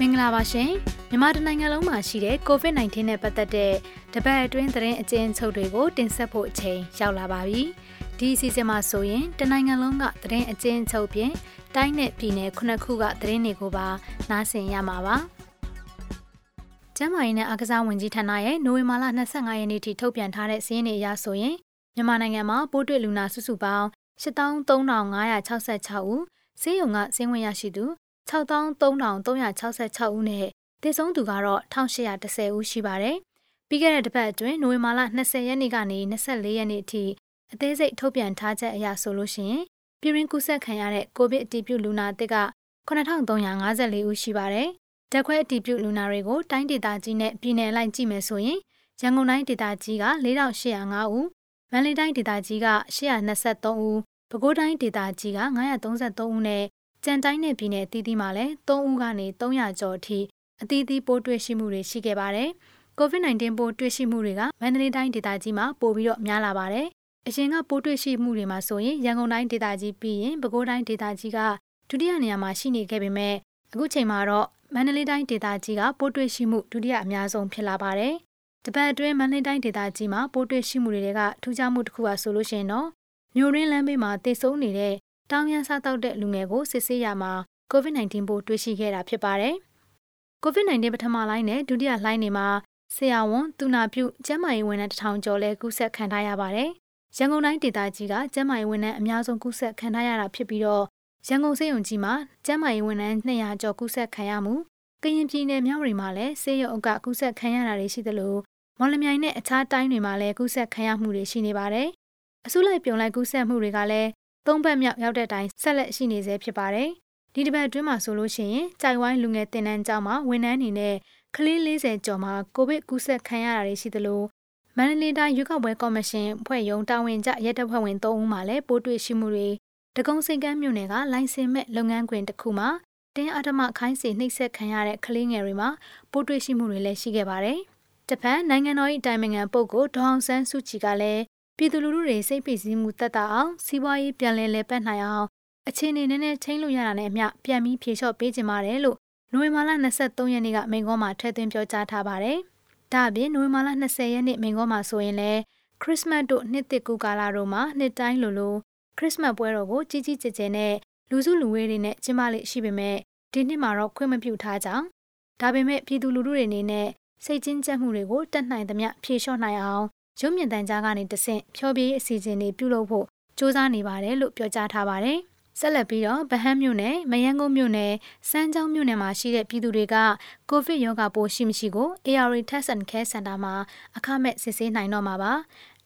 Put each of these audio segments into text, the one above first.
မင်္ဂလာပါရှင်မြန်မာတနိုင်ငံလုံးမှာရှိတဲ့ COVID-19 နဲ့ပတ်သက်တဲ့တပတ်အတွင်းသတင်းအကျဉ်းချုပ်တွေကိုတင်ဆက်ဖို့အချိန်ရောက်လာပါပြီဒီအစီအစဉ်မှာဆိုရင်တနိုင်ငံလုံးကသတင်းအကျဉ်းချုပ်ပြင်တိုင်းနဲ့ပြည်နယ်ခုနှစ်ခုကသတင်းတွေကိုပါနားဆင်ရမှာပါကျန်းမာရေးနဲ့အားကစားဝန်ကြီးဌာနရဲ့နိုဝင်ဘာလ25ရက်နေ့ထိထုတ်ပြန်ထားတဲ့စာရင်းတွေအရဆိုရင်မြန်မာနိုင်ငံမှာပိုးတွေ့လူနာစုစုပေါင်း83,566ဦးဆေးရုံကဆင်းဝင်ရရှိသူ 63,366ဦးနဲ့သေဆုံးသူကတော့1810ဦးရှိပါတယ်။ပြီးခဲ့တဲ့တစ်ပတ်အတွင်းနိုဝင်ဘာလ20ရက်နေ့ကနေ24ရက်နေ့အထိအသေးစိတ်ထုတ်ပြန်ထားချက်အရဆိုလို့ရှိရင်ပြည်ရင်းကူးစက်ခံရတဲ့ကိုဗစ်အတည်ပြုလူနာသစ်က9354ဦးရှိပါတယ်။ဓာတ်ခွဲအတည်ပြုလူနာတွေကိုတိုင်းဒေသကြီးနဲ့ပြည်နယ်လိုက်ကြည့်မယ်ဆိုရင်ရန်ကုန်တိုင်းဒေသကြီးက4805ဦးမန္တလေးတိုင်းဒေသကြီးက823ဦးပဲခူးတိုင်းဒေသကြီးက933ဦးနဲ့ ကြံတိုင်းနယ်ပြည်နယ်အသီးသီးမှာလည်း3ဦးကနေ300ကျော်အထိအသီးသီးပိုးတွေ့ရှိမှုတွေရှိခဲ့ပါတယ်။ COVID-19 ပိုးတွေ့ရှိမှုတွေကမန္တလေးတိုင်းဒေသကြီးမှာပိုပြီးတော့များလာပါတယ်။အရင်ကပိုးတွေ့ရှိမှုတွေမှာဆိုရင်ရန်ကုန်တိုင်းဒေသကြီးပြီးရင်ပဲခူးတိုင်းဒေသကြီးကဒုတိယနေရာမှာရှိနေခဲ့ပေမဲ့အခုချိန်မှာတော့မန္တလေးတိုင်းဒေသကြီးကပိုးတွေ့ရှိမှုဒုတိယအများဆုံးဖြစ်လာပါတယ်။တပတ်အတွင်းမန္တလေးတိုင်းဒေသကြီးမှာပိုးတွေ့ရှိမှုတွေကထူးခြားမှုတစ်ခုပါဆိုလို့ရှိရင်တော့မြို့ရင်းလမ်းဘေးမှာတိတ်ဆုံးနေတဲ့ တောင်ရန်စားတောက်တဲ့လူငယ်ကိုစစ်ဆေးရမှာ COVID-19 ပိုးတွေ့ရှိခဲ့တာဖြစ်ပါတယ်။ COVID-19 ပထမလိုင်းနဲ့ဒုတိယလိုင်းတွေမှာဆရာဝန်၊သူနာပြုကျန်းမာရေးဝန်ထမ်းတစ်ထောင်ကျော်လဲကူးစက်ခံထားရပါတယ်။ရန်ကုန်တိုင်းဒေသကြီးကကျန်းမာရေးဝန်ထမ်းအများဆုံးကူးစက်ခံထားရတာဖြစ်ပြီးတော့ရန်ကုန်စေယုံကြီးမှာကျန်းမာရေးဝန်ထမ်း200ကျော်ကူးစက်ခံရမှုကရင်ပြည်နယ်မြောက်ရီမှာလည်းစေယုံအုပ်ကကူးစက်ခံရတာတွေရှိသလိုမော်လမြိုင်နဲ့အခြားတိုင်းတွေမှာလည်းကူးစက်ခံရမှုတွေရှိနေပါတယ်။အစုလိုက်ပြုံလိုက်ကူးစက်မှုတွေကလည်း သုံးပတ်မြောက်ရောက်တဲ့အတိုင်းဆက်လက်ရှိနေဆဲဖြစ်ပါတယ်။ဒီတစ်ပတ်အတွင်းမှာဆိုလို့ရှိရင်ကြိုင်ဝိုင်းလူငယ်တင်နန်းကျောင်းမှာဝန်ထမ်းအနေနဲ့ကလေး40ကျော်မှာကိုဗစ်ကူးစက်ခံရတာတွေရှိသလိုမန္တလေးတိုင်းရွေးကောက်ပွဲကော်မရှင်ဖွဲ့ရုံတာဝန်ကျရဲတပ်ဖွဲ့ဝင်3ဦးမှလည်းပိုးတွေ့ရှိမှုတွေတကုံစိန်ကမ်းမြို့နယ်ကလိုင်စင်မဲ့လုပ်ငန်းခွင်တစ်ခုမှာတင်းအဓမ္မခိုင်းစေနှိပ်စက်ခံရတဲ့ကလေးငယ်တွေမှာပိုးတွေ့ရှိမှုတွေလည်းရှိခဲ့ပါတယ်။တဖန်နိုင်ငံတော်၏တိုင်ပင်ခံပုဂ္ဂိုလ်ဒေါအောင်ဆန်းစုကြည်ကလည်း ပြည်သူလူထုတွေစိတ်ဖိစီးမှုတက်တာအောင်စီးပွားရေးပြန်လည်လဲပတ်နိုင်အောင်အခြေအနေနဲ့နဲ့ချင်းလို့ရတာနဲ့အမျှပြန်ပြီးဖြေလျှော့ပေးခြင်းပါတယ်လို့နိုဝင်ဘာလ23ရက်နေ့ကမိန့်ခွန်းမှာထည့်သွင်းပြောကြားထားပါတယ်။ဒါ့အပြင်နိုဝင်ဘာလ20ရက်နေ့မိန့်ခွန်းမှာဆိုရင်လည်းခရစ်စမတ်တို့နှစ်သစ်ကူးကာလတို့မှာနှစ်တိုင်းလိုလိုခရစ်စမတ်ပွဲတော်ကိုကြီးကြီးကျယ်ကျယ်နဲ့လူစုလူဝေးတွေနဲ့ကျင်းပလေ့ရှိပေမဲ့ဒီနှစ်မှာတော့ခွင့်မပြုထားကြ။ဒါပေမဲ့ပြည်သူလူထုတွေအနေနဲ့စိတ်ချင်းကြက်မှုတွေကိုတတ်နိုင်သမျှဖြေလျှော့နိုင်အောင် ရုံမြင့်တန်ကြားကနေတဆင့်ဖြောပြေးအစီအစဉ်တွေပြုလုပ်ဖို့စ조사နေပါတယ်လို့ပြောကြားထားပါတယ်။ဆက်လက်ပြီးတော့ဗဟန်းမြို့နယ်မယန်းကုန်းမြို့နယ်စမ်းချောင်းမြို့နယ်မှာရှိတဲ့ပြည်သူတွေကကိုဗစ်ရောဂါပိုးရှိမရှိကို AR Test and Care Center မှာအခမဲ့စစ်ဆေးနိုင်တော့မှာပါ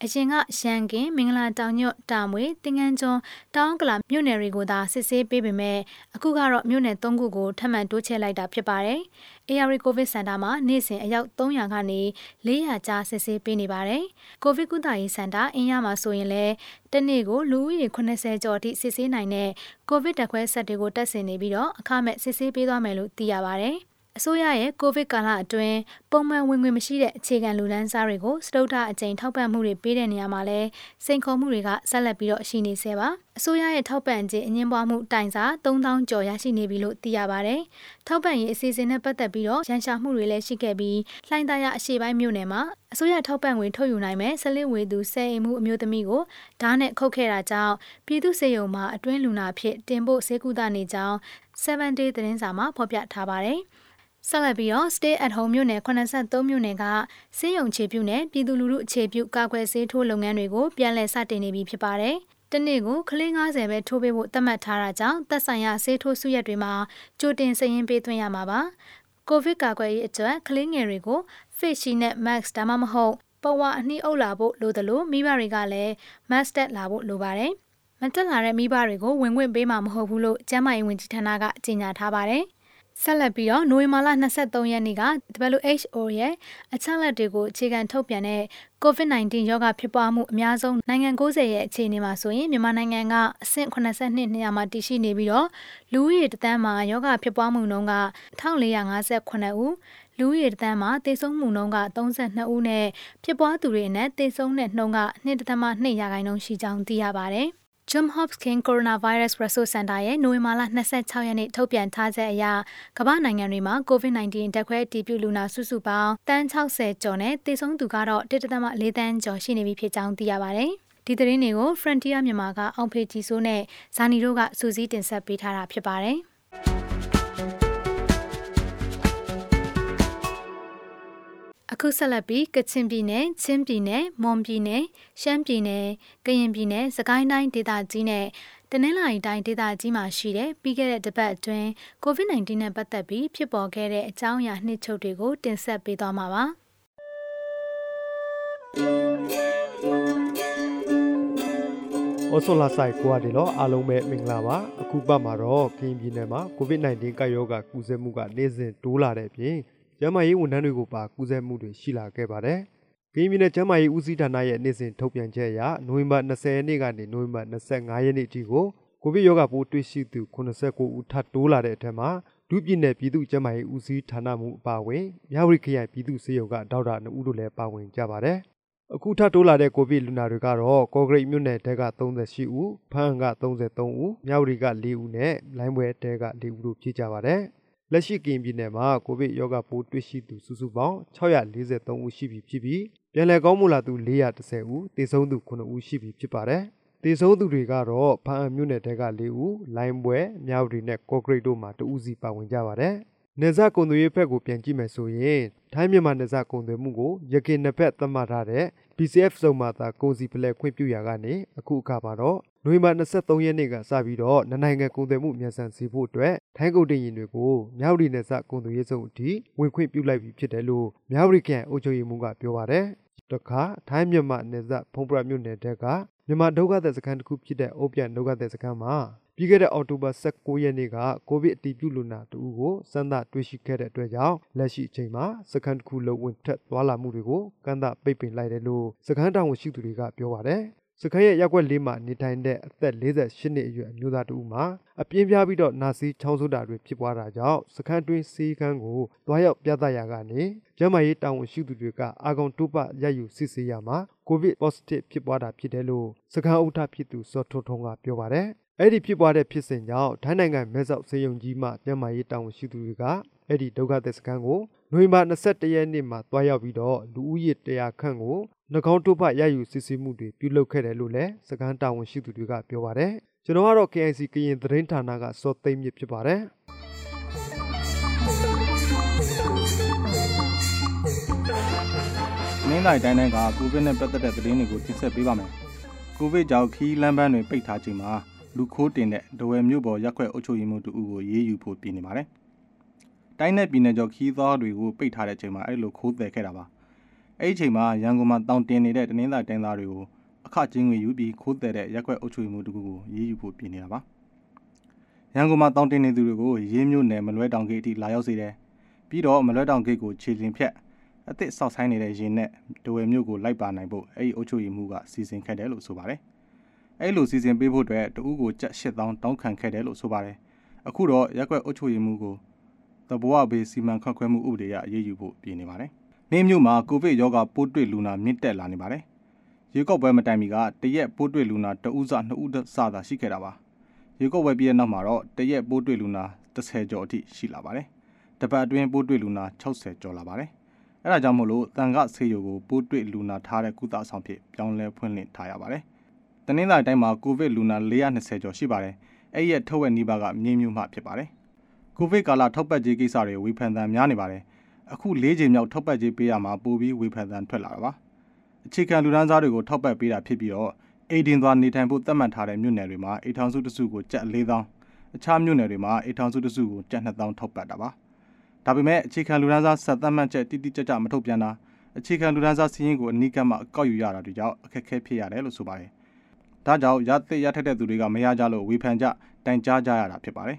အရင်ကရန်ကင်မင်္ဂလာတောင်ညွတ်တာမွေတင်ငန်းကျွန်းတောင်ကလာမြို့နယ်တွေကိုသာစစ်ဆေးပေးပေမဲ့အခုကတော့မြို့နယ်၃ခုကိုထပ်မံတိုးချဲ့လိုက်တာဖြစ်ပါတယ်။ AR COVID Center မှာနေ့စဉ်အယောက်300ကနေ400ကြားစစ်ဆေးပေးနေပါတယ်။ COVID ကုသရေးစင်တာအင်းရမှာဆိုရင်လည်းတနေ့ကိုလူဦးရေ80ကျော်အထိစစ်ဆေးနိုင်တဲ့ COVID တက်ခွဲဆက်တွေကိုတက်ဆင်နေပြီးတော့အခမဲ့စစ်ဆေးပေးသွားမယ်လို့သိရပါတယ်။ အစိုးရရဲ့ကိုဗစ်ကာလအတွင်းပုံမှန်ဝင်ငွေမရှိတဲ့အခြေခံလူတန်းစားတွေကိုစတုထအကြိမ်ထောက်ပံ့မှုတွေပေးတဲ့နေရာမှာလဲစိန်ခေါ်မှုတွေကဆက်လက်ပြီးတော့ရှိနေဆဲပါအစိုးရရဲ့ထောက်ပံ့ခြင်းအငင်းပွားမှုတိုင်စာ3000ကျော်ရရှိနေပြီလို့သိရပါတယ်ထောက်ပံ့ရေးအစီအစဉ်နဲ့ပတ်သက်ပြီးတော့ရန်ရှာမှုတွေလည်းရှိခဲ့ပြီးလှိုင်းသားရအရှိပိုင်းမြို့နယ်မှာအစိုးရထောက်ပံ့ငွေထုတ်ယူနိုင်မဲ့ဆလစ်ဝေသူဆယ်အိမ်မှုအမျိုးသမီးကိုဓာတ်နဲ့ခုတ်ခဲ့တာကြောင့်ပြည်သူ့စေယုံမှာအတွင်းလူနာဖြစ်တင်ဖို့ဈေးကုသနေကြောင်း7 day သတင်းစာမှာဖော်ပြထားပါတယ်။ ဆက်လက်ပြီးတော့ Stay at Home မြို့နယ်83မြို့နယ်ကစေယုံခြေပြုနဲ့ပြည်သူလူထုအခြေပြုကာကွယ်ဆေးထိုးလုပ်ငန်းတွေကိုပြန်လည်စတင်နေပြီဖြစ်ပါတယ်။တနေ့ကိုကလေး90ပဲထိုးပေးဖို့သတ်မှတ်ထားတာကြောင့်သက်ဆိုင်ရာဆေးထိုးစုရက်တွေမှာကြိုတင်စည်ရင်းပေးသွင်းရမှာပါ။ကိုဗစ်ကာကွယ်ရေးအတွက်ကလေးငယ်တွေကို face shield နဲ့ mask ဒါမှမဟုတ်ပဝါအနှီးအုပ်လာဖို့လိုသလိုမိဘတွေကလည်း mask တက်လာဖို့လိုပါတယ်။မတက်လာတဲ့မိဘတွေကိုဝင်ခွင့်ပေးမှာမဟုတ်ဘူးလို့ကျန်းမာရေးဝန်ကြီးဌာနကကြေညာထားပါတယ်။ ဆက်လက်ပြီးတော့နိုဝင်ဘာလ23ရက်နေ့က WHO ရဲ့အချက်အလက်တွေကိုအခြေခံထုတ်ပြန်တဲ့ COVID-19 ရောဂါဖြစ်ပွားမှုအများဆုံးနိုင်ငံ90ရဲ့အခြေအနေမှာဆိုရင်မြန်မာနိုင်ငံကအဆင့်82နေရာမှာတည်ရှိနေပြီးတော့လူဦးရေတသန်းမှာရောဂါဖြစ်ပွားမှုနှုန်းက1458ဦးလူဦးရေတသန်းမှာသေဆုံးမှုနှုန်းက32ဦးနဲ့ဖြစ်ပွားသူတွေနဲ့သေဆုံးတဲ့နှုန်းက2.2ရာခိုင်နှုန်းရှိကြောင်းသိရပါတယ်။ Johns Hopkins Coronavirus Resource Center ရဲ့နိုဝင်ဘာလ26ရက်နေ့ထုတ်ပြန်ထားချက်အရကမ္ဘာနိုင်ငံတွေမှာ COVID-19 တက်ခွဲအတည်ပြုလူနာစုစုပေါင်းတန်း60ကျော်နဲ့သေဆုံးသူကတော့1.4တန်းကျော်ရှိနေပြီဖြစ်ကြောင်းသိရပါတယ်။ဒီသတင်းတွေကို Frontier မြန်မာကအောင်ဖေကြီးစိုးနဲ့ဇာနီတို့ကစူးစီးတင်ဆက်ပေးထားတာဖြစ်ပါတယ်။ အခုဆက်လက်ပြီးကချင်ပြည်နယ်၊ချင်းပြည်နယ်၊မွန်ပြည်နယ်၊ရှမ်းပြည်နယ်၊ကရင်ပြည်နယ်၊စကိုင်းတိုင်းဒေသကြီးနဲ့တနင်္လာရီတိုင်းဒေသကြီးမှာရှိတဲ့ပြီးခဲ့တဲ့တပတ်အတွင်း COVID-19 နဲ့ပတ်သက်ပြီးဖြစ်ပေါ်ခဲ့တဲ့အကြောင်းအရာနှစ်ချုပ်တွေကိုတင်ဆက်ပေးသွားမှာပါ။ဩဆိုလာဆိုင်ကွာဒီလောအားလုံးပဲမင်္ဂလာပါအခုပတ်မှာတော့ကရင်ပြည်နယ်မှာ COVID-19 ကပ်ရောဂါကူးစက်မှုကနေ့စဉ်တိုးလာတဲ့အပြင် ကျန်းမာရေးဝန်ထမ်းတွေကိုပါကူးစက်မှုတွေရှိလာခဲ့ပါတယ်။ကရင်ပြည်နယ်ကျန်းမာရေးဦးစီးဌာနရဲ့နေ့စဉ်ထုတ်ပြန်ချက်အရနိုဝင်ဘာ20ရက်နေ့ကနေနိုဝင်ဘာ25ရက်နေ့အထိကိုကိုဗစ်ရောဂါပိုးတွေ့ရှိသူ89ဦးထပ်တိုးလာတဲ့အထက်မှာဒုပြည်နယ်ပြည်သူ့ကျန်းမာရေးဦးစီးဌာနမှုအပါအဝင်မြဝတီခရိုင်ပြည်သူ့စေယုံကဒေါက်တာ2ဦးတို့လည်းပါဝင်ကြပါတယ်။အခုထပ်တိုးလာတဲ့ကိုဗစ်လူနာတွေကတော့ကော့ဂရိတ်မြို့နယ်တဲက38ဦးဖမ်းက33ဦးမြဝတီက4ဦးနဲ့လိုင်းပွဲတဲက4ဦးတို့ဖြစ်ကြပါတယ်။ လက်ရှိကင်ပြည်နယ်မှာကိုဗစ်ရောဂါပိုးတွေ့ရှိသူစုစုပေါင်း643ဦးရှိပြီဖြစ်ပြီးပြန်လည်ကောင်းမွန်လာသူ430ဦးသေဆုံးသူ9ဦးရှိပြီဖြစ်ပါတယ်။သေဆုံးသူတွေကတော့ဖန်အမြို့နယ်တဲက4ဦးလိုင်းပွဲမြောက်ရီနဲ့ကော့ဂရိတ်တို့မှာ2ဦးစီပါဝင်ကြပါတယ်။နေဇကုံသွေးဘက်ကိုပြန်ကြည့်မယ်ဆိုရင်ထိုင်းမြန်မာနေဇကုံသွေးမှုကိုရခိုင်နှစ်ဖက်သတ်မှတ်ထားတဲ့ BCF စုံမှာသာကုန်စီပလဲခွင့်ပြုရာကနေအခုအခါမှာတော့နိုဝင်ဘာ23ရက်နေ့ကစပြီးတော့နိုင်ငံကုန်သွယ်မှုမြန်ဆန်စေဖို့အတွက်ထိုင်းကုန်တင်ရင်တွေကိုမြောက်ရီနယ်စပ်ကုန်သွယ်ရေးစုံအထိဝင်ခွင့်ပြုလိုက်ပြီဖြစ်တယ်လို့မြောက်ရီကန်အုပ်ချုပ်ရေးမှူးကပြောပါတယ်။တခါထိုင်းမြန်မာနယ်စပ်ဖုံပရမြို့နယ်တဲကမြန်မာဒုက္ခသည်စခန်းတစ်ခုဖြစ်တဲ့အိုးပြန်ဒုက္ခသည်စခန်းမှာ ပြီးခဲ့တဲ့အောက်တိုဘာ16ရက်နေ့ကကိုဗစ်အတည်ပြုလူနာတဦးကိုစမ်းသပ်တွေ့ရှိခဲ့တဲ့အတွက်ကြောင့်လက်ရှိအချိန်မှာစခန်းတစ်ခုလုံးဝင်ထက်သွားလာမှုတွေကိုကန့်သတ်ပိတ်ပင်လိုက်တယ်လို့စခန်းတာဝန်ရှိသူတွေကပြောပါတယ်။စခန်းရဲ့ရက်ွက်လေးမှာနေထိုင်တဲ့အသက်48နှစ်အရွယ်အမျိုးသားတဦးမှာအပြင်းပြပြီးတော့နာစီချောင်းဆိုးတာတွေဖြစ်ပွားတာကြောင့်စခန်းတွင်းစီကန်းကိုတွားရောက်ပြသရာကနေကျန်းမာရေးတာဝန်ရှိသူတွေကအာကောင်တုပရယူစစ်ဆေးရမှာကိုဗစ် positive ဖြစ်ပွားတာဖြစ်တယ်လို့စခန်းဥထဖြစ်သူစောထွန်းထုံးကပြောပါတယ် အဲ့ဒီဖြစ်ပွားတဲ့ဖြစ်စဉ်ကြောင့်ထိုင်းနိုင်ငံမဲဆောက်စေယုံကြီးမှကျန်းမာရေးတာဝန်ရှိသူတွေကအဲ့ဒီဒုက္ခသည်စခန်းကိုနိုဝင်ဘာ21ရက်နေ့မှာတွားရောက်ပြီးတော့လူဦးရေ100ခန့်ကိုနှကောင်းတုဖရယူစစ်ဆေးမှုတွေပြုလုပ်ခဲ့တယ်လို့လည်းစကန်တာဝန်ရှိသူတွေကပြောပါတယ်ကျွန်တော်ကတော့ KIC ကရင်သတင်းဌာနကစောသိမ့်မြစ်ဖြစ်ပါတယ်မင်းလိုက်တိုင်းတိုင်းကကိုဗစ်နဲ့ပတ်သက်တဲ့သတင်းတွေကိုတင်ဆက်ပေးပါမယ်ကိုဗစ်ကြောင့်ခီးလမ်းပန်းတွေပိတ်ထားချိန်မှာ လူခိုးတင်တဲ့ဒဝယ်မြို့ပေါ်ရက်ွက်အုပ်ချုပ်ရေးမှူးတူကိုရေးယူဖို့ပြင်နေပါတယ်တိုင်းနဲ့ပြည်နယ်ကျော်ခီးသောတွေကိုပိတ်ထားတဲ့ချိန်မှာအဲ့လိုခိုးတယ်ခဲ့တာပါအဲ့ဒီချိန်မှာရန်ကုန်မှာတောင်တင်နေတဲ့တနင်္လာတိုင်းသားတွေကိုအခကျင်းငွေယူပြီးခိုးတဲ့တဲ့ရက်ွက်အုပ်ချုပ်မှုတကူကိုရေးယူဖို့ပြင်နေတာပါရန်ကုန်မှာတောင်တင်နေသူတွေကိုရေးမျိုးနယ်မလွဲတောင်ဂိတ်အထိလာရောက်စေတယ်ပြီးတော့မလွဲတောင်ဂိတ်ကိုခြေလင်ဖြတ်အသစ်ဆောက်ဆိုင်နေတဲ့ရင်နဲ့ဒဝယ်မြို့ကိုလိုက်ပါနိုင်ဖို့အဲ့ဒီအုပ်ချုပ်မှုကစီစဉ်ခဲ့တယ်လို့ဆိုပါတယ် အဲ့လိုစီစဉ်ပေးဖို့အတွက်တူးကိုကြက်8000တောင်းခံခဲ့တယ်လို့ဆိုပါတယ်အခုတော့ရက်ွက်အုပ်ချုပ်မှုကိုတဘောအဘေးစီမံခန့်ခွဲမှုဥပဒေအရအရေးယူဖို့ပြင်နေပါတယ်။မင်းမြို့မှာကိုဗစ်ရောဂါပိုးတွေ့လူနာမြင့်တက်လာနေပါတယ်။ရေကောက်ပွဲမတိုင်မီကတရက်ပိုးတွေ့လူနာတဦးစနှစ်ဦးစသာရှိခဲ့တာပါ။ရေကောက်ပွဲပြီးတဲ့နောက်မှာတော့တရက်ပိုးတွေ့လူနာ30ကျော်အထိရှိလာပါတယ်။တပတ်အတွင်းပိုးတွေ့လူနာ60ကျော်လာပါတယ်။အဲဒါကြောင့်မို့လို့တန်ခဆေးရုံကိုပိုးတွေ့လူနာထားတဲ့ကုသဆောင်ဖြစ်ပြောင်းလဲဖွင့်လှစ်ထားရပါတယ်။ တနင်္လာတိုင်းမှာကိုဗစ်လူနာ420ကျော်ရှိပါတယ်။အဲ့ရဲ့ထုတ်ဝက်နီးပါးကမြင်းမြို့မှဖြစ်ပါတယ်။ကိုဗစ်ကာလထောက်ပတ်ကြေးကိစ္စတွေဝေဖန်သံများနေပါတယ်။အခု၄ချိန်မြောက်ထောက်ပံ့ကြေးပေးရမှာပိုပြီးဝေဖန်သံထွက်လာတာပါအခြေခံလူဒန်းစားတွေကိုထောက်ပံ့ပေးတာဖြစ်ပြီးတော့အိဒင်သွားနေထိုင်ဖို့သတ်မှတ်ထားတဲ့မြို့နယ်တွေမှာအိထောင်စုတစုကိုကျပ်၄000အခြားမြို့နယ်တွေမှာအိထောင်စုတစုကိုကျပ်2000ထောက်ပံ့တာပါဒါပေမဲ့အခြေခံလူဒန်းစားဆက်သတ်မှတ်ချက်တိတိကျကျမထုတ်ပြန်တာအခြေခံလူဒန်းစားစီးရင်ကိုအနိကမှကောက်ယူရတာတွေကြောင့်အခက်အခဲဖြစ်ရတယ်လို့ဆိုပါတယ် ဒါကြောင့်ရတဲ့ရထက်တဲ့သူတွေကမရကြလို့ဝေဖန်ကြတိုင်ကြားကြရတာဖြစ်ပါတယ်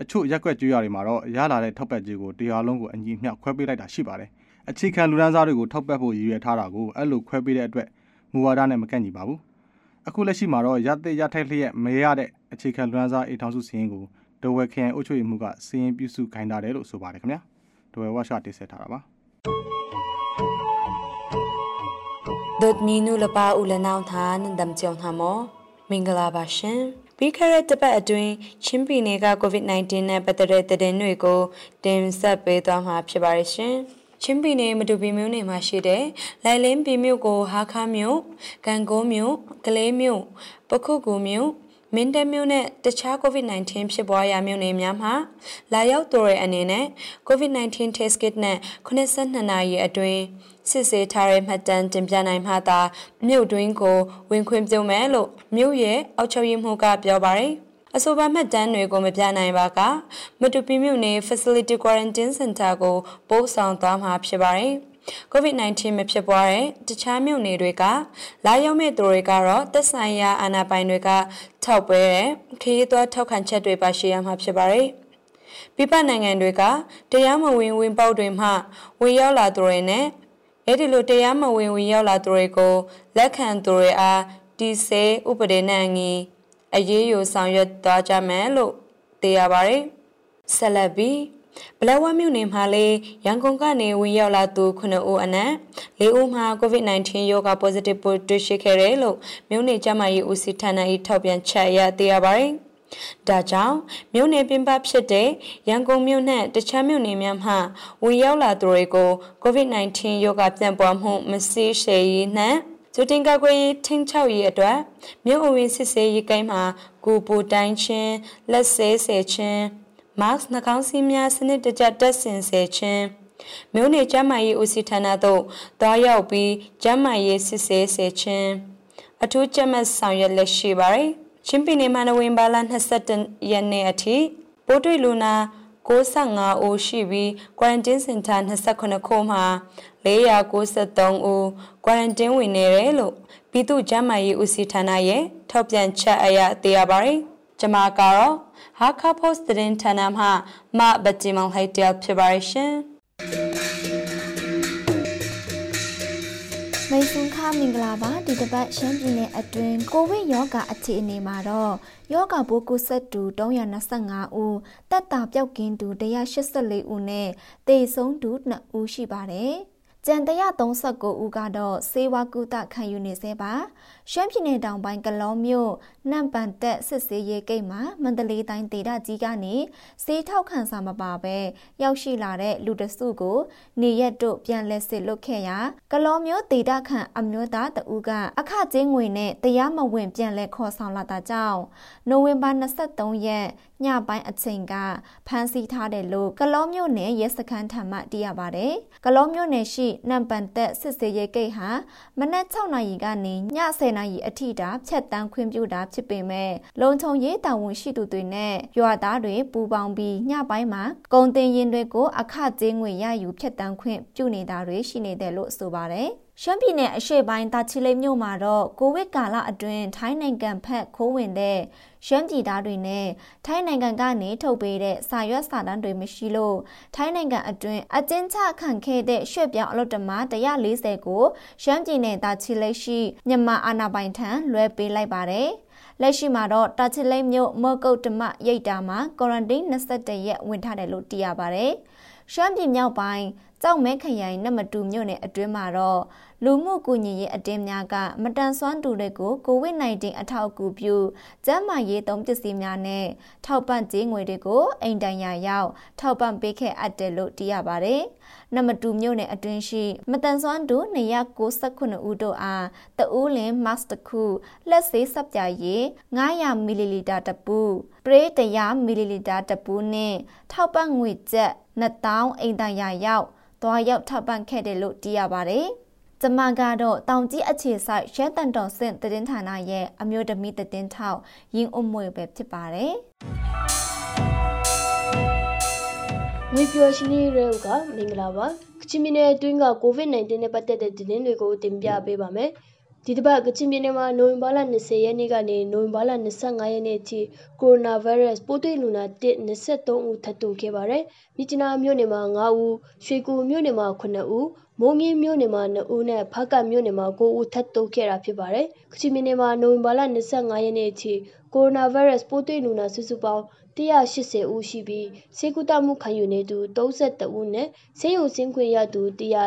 အချို့ရက်ွက်ကျွေးရတွေမှာတော့ရလာတဲ့ထောက်ပံ့ကြေးကိုတရားလုံးကိုအညီမျှခွဲပေးလိုက်တာရှိပါတယ်။အခြေခံလူဒန်းစားတွေကိုထောက်ပံ့ဖို့ရည်ရွယ်ထားတာကိုအဲ့လိုခွဲပေးတဲ့အတွက်မူဝါဒနဲ့မကန့်ညီပါဘူး။အခုလက်ရှိမှာတော့ရတဲ့ရထိုက်လျက်မရတဲ့အခြေခံလူဒန်းစားအိမ်ထောင်စုစီးရင်ကိုဒဝဲခရိုင်အုပ်ချုပ်ရေးမှူးကစီးရင်ပြုစုခိုင်းထားတယ်လို့ဆိုပါတယ်ခင်ဗျာ။ဒဝဲဝါရှာတင်ဆက်ထားတာပါ။ dot minu lapa ulanaw than dam chong hamo မင်္ဂလာပါရှင်ပြီးခဲ့တဲ့တစ်ပတ်အတွင်းချင်းပြည်နယ်က COVID-19 နဲ့ပတ်သက်တဲ့သတင်းတွေကိုတင်ဆက်ပေးသွားမှာဖြစ်ပါတယ်ရှင်ချင်းပြည်နယ်မတူပီမြို့နယ်မှာရှိတဲ့လိုင်လင်းပြည်မြို့ကိုဟာခါမြို့၊ကံကုန်းမြို့၊ကလေးမြို့၊ပခုကူမြို့ မင်းတပ်မြို့နဲ့တခြား COVID-19 ဖြစ်ပွားရာမြို့နယ်များမှာလာရောက်သူတွေအနေနဲ့ COVID-19 test kit နဲ့82နာရီအတွင်းစစ်ဆေးထားတဲ့မှတ်တမ်းတင်ပြနိုင်မှသာမြို့တွင်းကိုဝင်ခွင့်ပြုမယ်လို့မြို့ရဲ့အောက်ချုပ်ရေးမှူးကပြောပါတယ်အဆိုပါမှတ်တမ်းတွေကိုမပြနိုင်ပါကမတူပီမြို့နယ် Facility Quarantine Center ကိုပို့ဆောင်သွားမှာဖြစ်ပါတယ်။ COVID-19 မဖြစ်ပွားတဲ့တခြားမြို့နယ်တွေကလာရောက်မဲ့သူတွေကတော့သက်ဆိုင်ရာအာဏာပိုင်တွေကထောက်ပွဲတဲ့ခရီးသွားထောက်ခံချက်တွေပါရှိရမှာဖြစ်ပါတယ်။ပြပနိုင်ငံတွေကတရားမဝင်ဝင်ပေါက်တွေမှဝင်ရောက်လာသူတွေနဲ့အဲ့ဒီလိုတရားမဝင်ဝင်ရောက်လာသူတွေကိုလက်ခံသူတွေအားဒီစေဥပဒေနဲ့အညီအရေးယူဆောင်ရွက်သွားကြမယ်လို့သိရပါတယ်။ဆက်လက်ပြီး ဘလဝမြို့နယ်မှာလေရန်ကုန်ကနေဝင်ရောက်လာသူ9ဦးအနက်၄ဦးမှာ COVID-19 ရောဂါ positive ပိုးတွေ့ရှိခဲ့တယ်လို့မြို့နယ်ကျန်းမာရေးဦးစီးဌာန၏ထောက်ပြန်ချက်အရသိရပါတယ်။ဒါကြောင့်မြို့နယ်ပြင်ပဖြစ်တဲ့ရန်ကုန်မြို့နဲ့တခြားမြို့နယ်များမှဝင်ရောက်လာသူတွေကို COVID-19 ရောဂါပြန့်ပွားမှုမရှိရှေရေးနှင့်ကျတင်ကကွေးထင်းချောက်ရေးအတွက်မြို့အဝင်စစ်ဆေးရေးကိုင်းမှာကိုပူတိုင်းချင်းလက်ဆေးဆဲချင်း mask နှာခေါင်းစည်းများစနစ်တကျတက်ဆင်ဆဲခြင်းမြို့နယ်ကျန်းမာရေးဦးစီးဌာနသို့တွားရောက်ပြီးကျန်းမာရေးစစ်ဆေးဆဲခြင်းအထူးကြက်မှတ်ဆောင်ရွက်လက်ရှိပါတယ်ချင်းပြည်နယ်မှာနဝင်ဘာလ22ရက်နေ့အထိပိုးတွေ့လူနာ65ဦးရှိပြီး quarantine center 29ခုမှာ493ဦး quarantine ဝင်နေတယ်လို့ပြည်သူ့ကျန်းမာရေးဦးစီးဌာနရဲ့ထောက်ပြန်ချက်အရသိရပါတယ်။ ကျွန်မကတော့ဟာခါပို့စ်သတင်းဌာနမှမဘတ်ဂျီမောင်ဟိုက်တယ်ဖြစ်ပါရှင်။မိတ်ဆွေခမင်္ဂလာပါဒီတစ်ပတ်ရှမ်းပြည်နယ်အတွင်းကိုဗစ်ရောဂါအခြေအနေမှာတော့ယောဂပိုးကူးစက်သူ325ဦးတက်တာပြောက်ကင်းသူ184ဦးနဲ့တေဆုံးသူ2ဦးရှိပါတယ်။ကျန်139ဦးကတော့စေဝါကုသခံယူနေသေးပါ ရှမ်းပြည်နယ်တောင်ပိုင်းကလောမြို့နမ်ပန်တက်စစ်စေးရေးဂိတ်မှာမန္တလေးတိုင်းဒေသကြီးကနေစေးထောက်ခံစာမပါဘဲရောက်ရှိလာတဲ့လူတစုကို နေရက်တို့ပြန်လက်စစ်လွတ်ခဲ့ရာကလောမြို့ဒေသခံအမျိုးသားတဦးကအခကြေးငွေနဲ့တရားမဝင်ပြန်လက်ခေါ်ဆောင်လာတာကြောင့်နိုဝင်ဘာ23ရက်ညပိုင်းအချိန်ကဖမ်းဆီးထားတယ်လို့ကလောမြို့နယ်ရဲစခန်းထံမှသိရပါတယ်။ကလောမြို့နယ်ရှိနံပန်တက်စစ်စေးရေးဂိတ်ဟာမနက်6နာရီကနေည10နာရီအထိတာဖြတ်တန်းခွင့်ပြုတာဖြစ်ပေမဲ့လုံခြုံရေးတာဝန်ရှိသူတွေနဲ့ရွာသားတွေပူးပေါင်းပြီးညပိုင်းမှာကုန်တင်ရင်တွေကိုအခကြေးငွေရယူဖြတ်တန်းခွင့်ပြုနေတာတွေရှိနေတယ်လို့ဆိုပါတယ်။ ရှမ်းပြည်နယ်အရှေ့ပိုင်းတာချီလိတ်မြို့မှာတော့ကိုဗစ်ကာလအတွင်းထိုင်းနိုင်ငံဖက်ခိုးဝင်တဲ့ရှမ်းပြည်သားတွေနဲ့ထိုင်းနိုင်ငံကနေထုတ်ပေးတဲ့စာရွက်စာတမ်းတွေမရှိလို့ထိုင်းနိုင်ငံအတွင်းအကျဉ်းချခံခဲ့တဲ့ရွှေ့ပြောင်းအလုပ်သမား140ကိုရှမ်းပြည်နယ်တာချီလိတ်ရှိမြန်မာအာဏာပိုင်ထံလွှဲပေးလိုက်ပါတယ်။လက်ရှိမှာတော့တာချီလိတ်မြို့မော့ကုတ်တမရိတ်တာမှာကွာရန်တင်း21ရက်ဝင်ထားတယ်လို့သိရပါတယ်။ရှမ်းပြည်မြောက်ပိုင်း ကြောက်မဲခရိုင်နမတူမြို့နယ်အတွင်းမှာတော့လူမှုကူညီရေးအတင်းများကမတန်ဆွမ်းသူတွေကိုကိုဗစ် -19 အထောက်အကူပြုကျန်းမာရေးသုံးပစ္စည်းများနဲ့ထောက်ပံ့ကြေးငွေတွေကိုအိမ်တိုင်ရာရောက်ထောက်ပံ့ပေးခဲ့အပ်တယ်လို့သိရပါတယ်။နမတူမြို့နယ်အတွင်းရှိမတန်ဆွမ်းသူ269ဦးတို့အားတဦးလင် mask တစ်ခုလက်ဆေးစပ်ပြာရည်900မီလီလီတာတပူပရေ100မီလီလီတာတပူနဲ့ထောက်ပံ့ငွေကျပ်2000အိမ်တိုင်ရာရောက်သွားရောက်ထောက်ပံ့ခဲ့တယ်လို့သိရပါတယ်။ ကျမကတော့တောင်ကြီးအခြေဆိုင်ရဲတန်တော်စင်တည်င်းဌာနရဲ့အမျိုးသမီးတည်င်းထောက်ရင်းအုံမွေပဲဖြစ်ပါတယ်။ငွေပြောရှင်နေရဲကမင်္ဂလာပါ။ကချင်ပြည်နယ်အတွင်းက COVID-19 နဲ့ပတ်သက်တဲ့သတင်းတွေကိုတင်ပြပေးပါမယ်။ ဒီတစ်ပတ်ကချင်ပြည်နယ်မှာနိုဝင်ဘာလ20ရက်နေ့ကနေနိုဝင်ဘာလ25ရက်နေ့အထိကိုရိုနာဗိုင်းရပ်စ်ပိုးတွေ့လူနာ123ဦးထပ်တိုးခဲ့ပါတယ်။မြစ်ကျနာမြို့နယ်မှာ9ဦး၊ရွှေကူမြို့နယ်မှာ9ဦးမိုးမြင့်မြို့နယ်မှာ2ဦးနဲ့ဖားကတ်မြို့နယ်မှာ9ဦးထပ်တိုးခဲ့တာဖြစ်ပါတယ်။ကချင်ပြည်နယ်မှာနိုဝင်ဘာလ25ရက်နေ့အထိကိုရိုနာဗိုင်းရပ်စ်ပိုးတွေ့လူနာစုစုပေါင်း180ဦးရှိပြီးဆေးကုသမှုခံယူနေသူ32ဦးနဲ့ဆေးရုံဆင်းခွင့်ရသူ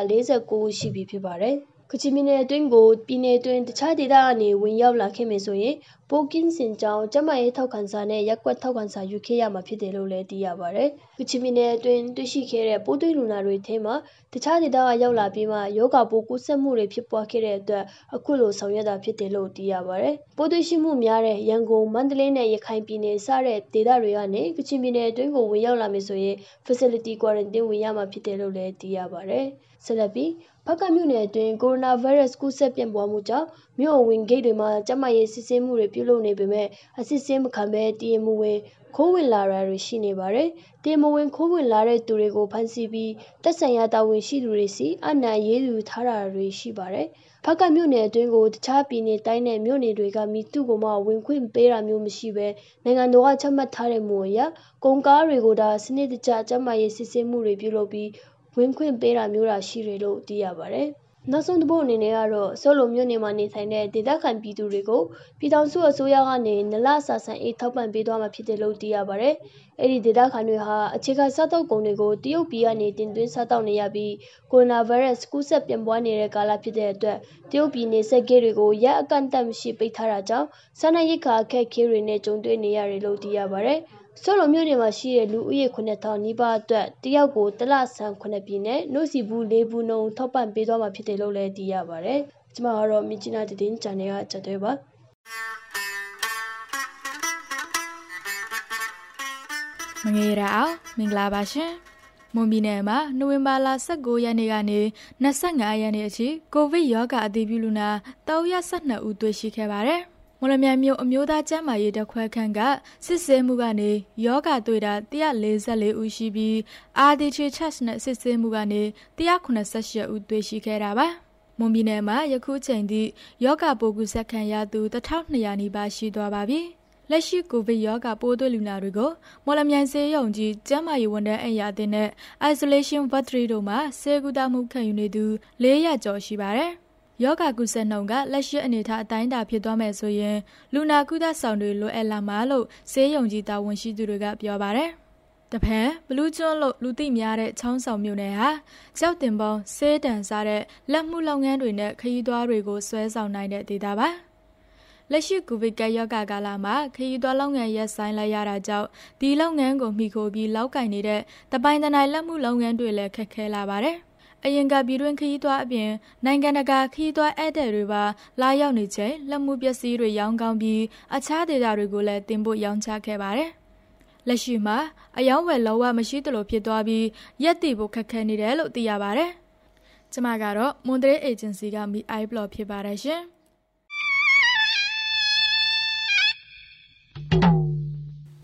149ဦးရှိပြီဖြစ်ပါတယ်။ ကချင်ပြည်နယ်အတွင်းကို ပြည်နယ်အတွင်း တခြားဒေသကနေ ဝင်ရောက်လာခဲ့မယ်ဆိုရင် ပိုကင်းစင်ကြောင့်ကျမရေးထောက်ခံစာနဲ့ရက်ကွက်ထောက်ခံစာ ယူခဲ့ရမှာဖြစ်တယ်လို့လည်း သိရပါတယ်။ကချင်ပြည်နယ်အတွင်း တွေ့ရှိခဲ့တဲ့ ပိုးသွင်းလူနာတွေထဲမှာ တခြားဒေသက ရောက်လာပြီးမှယောဂပိုးကူးစက်မှုတွေ ဖြစ်ပွားခဲ့တဲ့အတွက် အခုလို ဆောင်ရွက်တာဖြစ်တယ်လို့ သိရပါတယ်။ပိုးသွင်းရှိမှုများတဲ့ ရန်ကုန် မန္တလေးနဲ့ ရခိုင်ပြည်နယ် စတဲ့ဒေသတွေကနေ ကချင်ပြည်နယ်အတွင်းကို ဝင်ရောက်လာမယ်ဆိုရင် facility quarantine ဝင်ရမှာဖြစ်တယ်လို့လည်း သိရပါတယ်။ဆက်လက်ပြီးဖက်ကမြို့နယ်အတွင်း ကိုရိုနာဗိုင်းရပ်စ် ကူးစက်ပြန့်ပွားမှုကြောင့် မြို့အဝင်ဂိတ်တွေမှာကျန်းမာရေးစစ်ဆေးမှုတွေပြုလုပ်နေပေမဲ့အစစ်ဆေးမခံဘဲတည်မှုဝင်ခိုးဝင်လာတာတွေရှိနေပါတယ်။တည်မဝင်ခိုးဝင်လာတဲ့သူတွေကိုဖမ်းဆီးပြီးတက်ဆိုင်ရာတာဝန်ရှိသူတွေစီအနံရေးသူထားတာတွေရှိပါတယ်။ဖက်ကမြို့နယ်အတွင်းကိုတခြားပြည်နယ်တိုင်းနဲ့မြို့နယ်တွေကမိသူကိုမှဝင်ခွင့်ပေးတာမျိုးမရှိဘဲနိုင်ငံတော်ကချမှတ်ထားတဲ့မူအရကုန်ကားတွေကိုဒါစနစ်တကျကျန်းမာရေးစစ်ဆေးမှုတွေပြုလုပ်ပြီးဝင်ခွင့်ပေးတာမျိုးတာရှိတယ်လို့သိရပါတယ်။ နောက်ဆုံးတစ်ပုတ်အနေနဲ့ကတော့ဆောလိုမြို့နယ်မှာနေထိုင်တဲ့ဒေသခံပြည်သူတွေကိုပြည်ထောင်စုအစိုးရကနေနလဆာဆန်အေးထောက်ပံ့ပေးသွားမှာဖြစ်တယ်လို့သိရပါတယ်။အဲ့ဒီဒေသခံတွေဟာအခြေခံစားတောက်ကုန်တွေကိုတရုတ်ပြည်ကနေတင်သွင်းစားတောက်နေရပြီးကိုရိုနာဗိုင်းရပ်စ်ကူးစက်ပြန့်ပွားနေတဲ့ကာလဖြစ်တဲ့အတွက်တရုတ်ပြည်နေဆက်ဂေးတွေကိုရက်အကန့်အသတ်မရှိပိတ်ထားတာကြောင့်စားနပ်ရိက္ခာအခက်အခဲတွေနဲ့ကြုံတွေ့နေရတယ်လို့သိရပါတယ်။ ဆောလိုမြို့နယ်မှာရှိတဲ့ လူဦးရေ 9000 နီးပါးအတွက် တယောက်ကို တလ ဆန်9ပြည်နဲ့နှုတ်စီဘူး ၄ ဘူးနှုန်း ထောက်ပံ့ပေးသွားမှာဖြစ်တယ်လို့လည်း သိရပါတယ်။ကျွန်မကတော့ မြချနာတည်င်းချန်နယ်ကချက်သွဲပါ မငေရအောင် မင်္ဂလာပါရှင် မွန်ပြည်နယ်မှာ နိုဝင်ဘာလ19ရက်နေ့ကနေ25ရက်နေ့အထိ ကိုဗစ်ရောဂါအတည်ပြုလူနာ312ဦး တွေ့ရှိခဲ့ပါတယ်။ မော်လမြိုင်မြို့အမျိုးသားကျန်းမာရေးတပ်ခွဲခန့်ကစစ်ဆေးမှုကနေယောဂတွေ့တာ144ဦးရှိပြီး RDT test နဲ့စစ်ဆေးမှုကနေ188ဦးတွေ့ရှိခဲ့တာပါမွန်ပြည်နယ်မှာယခုချိန်ထိယောဂပိုးကူးစက်ခံရသူ1200နီးပါးရှိသွားပါပြီလက်ရှိကိုဗစ်ရောဂါပိုးတွေ့လူနာတွေကိုမော်လမြိုင်ဆေးရုံကြီးကျန်းမာရေးဝန်ထမ်းအရာတင်နဲ့ isolation ward တို့မှာဆေးကုသမှုခံယူနေသူ400ကျော်ရှိပါတယ်။ ယောဂကုသနှုံကလက်ရှိအနေထားအတိုင်းအတာဖြစ်သွားမယ်ဆိုရင်လူနာကုသဆောင်တွေလိုအပ်လာမှာလို့ဆေးရုံကြီးတာဝန်ရှိသူတွေကပြောပါတယ်။တဖန်ဘလူးကျွန်းလို့လူသိများတဲ့ချောင်းဆောင်မြို့နယ်ဟာကြောက်တင်ပေါင်းဆေးတန်စားတဲ့လက်မှုလုပ်ငန်းတွေနဲ့ခရီးသွားတွေကိုဆွဲဆောင်နိုင်တဲ့ဒေသပါ။လက်ရှိကိုဗစ်ကပ်ရောဂါကာလမှာခရီးသွားလုပ်ငန်းရပ်ဆိုင်းလိုက်ရတာကြောင့်ဒီလုပ်ငန်းကိုမှီခိုပြီးလောက်ကင်နေတဲ့တပိုင်တနိုင်လက်မှုလုပ်ငန်းတွေလည်းခက်ခဲလာပါတယ်။ အရင်ကပြည်တွင်းခရီးသွားအပြင်နိုင်ငံတကာခရီးသွားဧည့်သည်တွေပါလာရောက်နေချိန်လက်မှုပစ္စည်းတွေရောင်းကောင်းပြီးအခြားဒေသတွေကိုလည်းတင်ပို့ရောင်းချခဲ့ပါတယ်။လက်ရှိမှာအယောင်းဝယ်လောဝမရှိသလိုဖြစ်သွားပြီးရက်တည်ဖို့ခက်ခဲနေတယ်လို့သိရပါတယ်။ကျမကတော့ Monterey Agency က MI Blog ဖြစ်ပါတယ်ရှင်။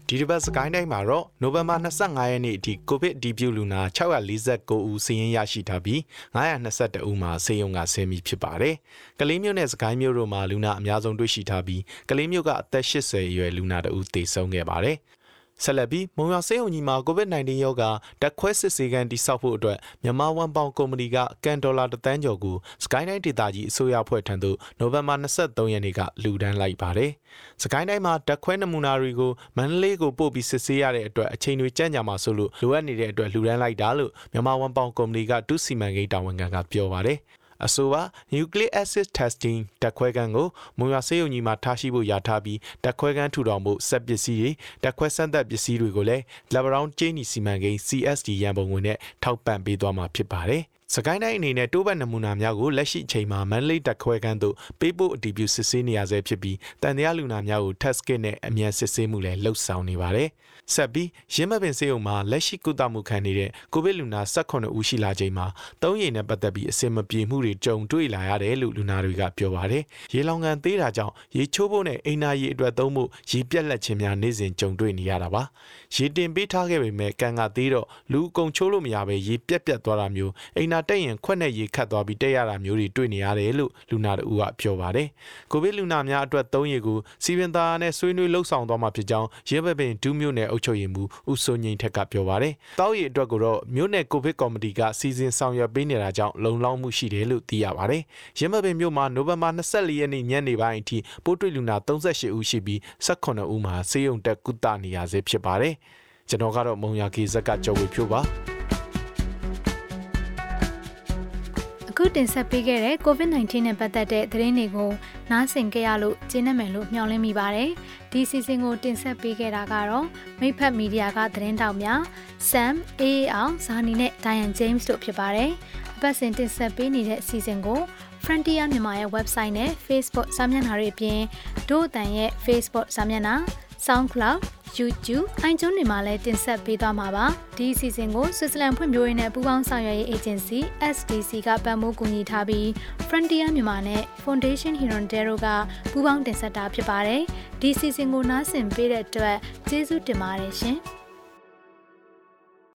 ဒီတစ်ပတ်စကိုင်းတိုင်းမှာတော့နိုဝင်ဘာ25ရက်နေ့အထိကိုဗစ်ဒီပြူလူနာ649ဦးစာရင်းရရှိထားပြီး922ဦးမှာဆေးရုံကဆင်းပြီးဖြစ်ပါတယ်။ကလေးမျိုးနဲ့စကိုင်းမျိုးတို့မှာလူနာအများဆုံးတွေ့ရှိထားပြီးကလေးမျိုးကအသက်80အရွယ်လူနာတဦးသေဆုံးခဲ့ပါတယ်။ ဆက်လက်ပြီးမုံရွာစေးုံကြီးမှာ COVID-19 ရောဂါတက်ခွဲစစ်ဆေးခန်းတိစောက်ဖို့အတွက်မြန်မာဝန်ပေါင်ကုမ္ပဏီကကန်ဒေါ်လာတသန်းကျော်ကို Skyline ဒေသကြီးအစိုးရဖွဲ့ထံသို့နိုဝင်ဘာ23ရက်နေ့ကလူဒန်းလိုက်ပါတယ်။စကိုင်းတိုင်းမှာတက်ခွဲနမူနာတွေကိုမန္တလေးကိုပို့ပြီးစစ်ဆေးရတဲ့အတွက်အချိန်တွေကြန့်ကြာမှာဆိုလို့လိုအပ်နေတဲ့အတွက်လူဒန်းလိုက်တာလို့မြန်မာဝန်ပေါင်ကုမ္ပဏီကတူးစီမံကိန်းတာဝန်ခံကပြောပါတယ်။ အဆိုပါ nucleic acid testing တက်ခွဲခန်းကိုမွန်ရွာဆေးရုံကြီးမှာထားရှိဖို့ရထားပြီးတက်ခွဲခန်းထူထောင်ဖို့စက်ပစ္စည်းတွေတက်ခွဲစမ်းသပ်ပစ္စည်းတွေကိုလည်း Laboron ကျင်းနီစီမံကိန်း CSD ရန်ပုံငွေနဲ့ထောက်ပံ့ပေးသွားမှာဖြစ်ပါတယ်။စကိုင်းတိုင်းအနေနဲ့တိုးဘက်နမူနာများကိုလက်ရှိအချိန်မှာမန္တလေးတက်ခွဲခန်းသို့ပေးပို့အတည်ပြုစစ်ဆေးနေရဆဲဖြစ်ပြီးတန်တရားလူနာများကို test kit နဲ့အမြန်စစ်ဆေးမှုလည်းလှုပ်ဆောင်နေပါတယ်။ ဆက်ပြီးရင်းမပင်စေုံမှာလက်ရှိကုသမှုခံနေတဲ့ကိုဗစ်လူနာ18ဦးရှိလာချိန်မှာသုံးရည်နဲ့ပတ်သက်ပြီးအစင်မပြေမှုတွေကြုံတွေ့လာရတယ်လို့လူနာတွေကပြောပါတယ်။ရေလောင်ကန်သေးတာကြောင့်ရေချိုးဖို့နဲ့အိမ်နာရေအတွက်သုံးဖို့ရေပြက်လက်ခြင်းများနေ့စဉ်ကြုံတွေ့နေရတာပါ။ရေတင်ပေးထားခဲ့ပေမဲ့ကန်ကသေးတော့လူအကုန်ချိုးလို့မရပဲရေပြက်ပြက်သွားတာမျိုးအိမ်နာတက်ရင်ခွက်နဲ့ရေခတ်သွားပြီးတက်ရတာမျိုးတွေတွေ့နေရတယ်လို့လူနာတို့ကပြောပါတယ်။ကိုဗစ်လူနာများအတွက်သုံးရည်ကိုစီပင်သားနဲ့ဆွေးနွေးလှုပ်ဆောင်သွားမှာဖြစ်ကြောင်းရဲဘပင်ဒူးမြို့နယ်အုပ်ချုပ်ရေးမှူးဦးစိုးငိမ့်ထက်ကပြောပါတယ်။တောက်ရည်အတွက်ကတော့မြို့နယ်ကိုဗစ်ကော်မတီကစီစဉ်ဆောင်ရွက်ပေးနေတာကြောင့်လုံလောက်မှုရှိတယ်လို့သိရပါတယ်။ရဲဘပင်မြို့မှာနိုဝင်ဘာ24ရက်နေ့ညနေပိုင်းအထိပိုးတွေ့လူနာ38ဦးရှိပြီး18ဦးမှာဆေးရုံတက်ကုသနေရဆဲဖြစ်ပါတယ်။ကျွန်တော်ကတော့မုံရကေဇက်ကကြော်ဝေဖြိုးပါ အခုတင်ဆက်ပေးခဲ့တဲ့ COVID-19 နဲ့ပတ်သက်တဲ့သတင်းတွေကိုနားဆင်ကြရလို့ကျေနပ်မယ်လို့မျှော်လင့်မိပါတယ်။ဒီစီစဉ်ကိုတင်ဆက်ပေးခဲ့တာကတော့မိဖက်မီဒီယာကသတင်းတောက်များ Sam, A အောင်ဇာနီနဲ့ Diane James တို့ဖြစ်ပါတယ်။အပတ်စဉ်တင်ဆက်ပေးနေတဲ့စီစဉ်ကို Frontier မြန်မာရဲ့ website နဲ့ Facebook စာမျက်နှာတွေအပြင်ဒို့အတန်ရဲ့ Facebook စာမျက်နှာ SoundCloud YouTube အိုင်ကျွန်းတွေမှာလည်းတင်ဆက်ပေးသွားမှာပါဒီအစီအစဉ်ကို Switzerland ဖွံ့ဖြိုးရေးနဲ့ပူးပေါင်းဆောင်ရွက်ရေး agency SDC ကပံ့ပိုးကူညီထားပြီး Frontier မြန်မာနဲ့ Foundation Hirondero ကပူးပေါင်းတင်ဆက်တာဖြစ်ပါတယ်ဒီအစီအစဉ်ကိုနားဆင်ပေးတဲ့အတွက်ကျေးဇူးတင်ပါတယ်ရှင်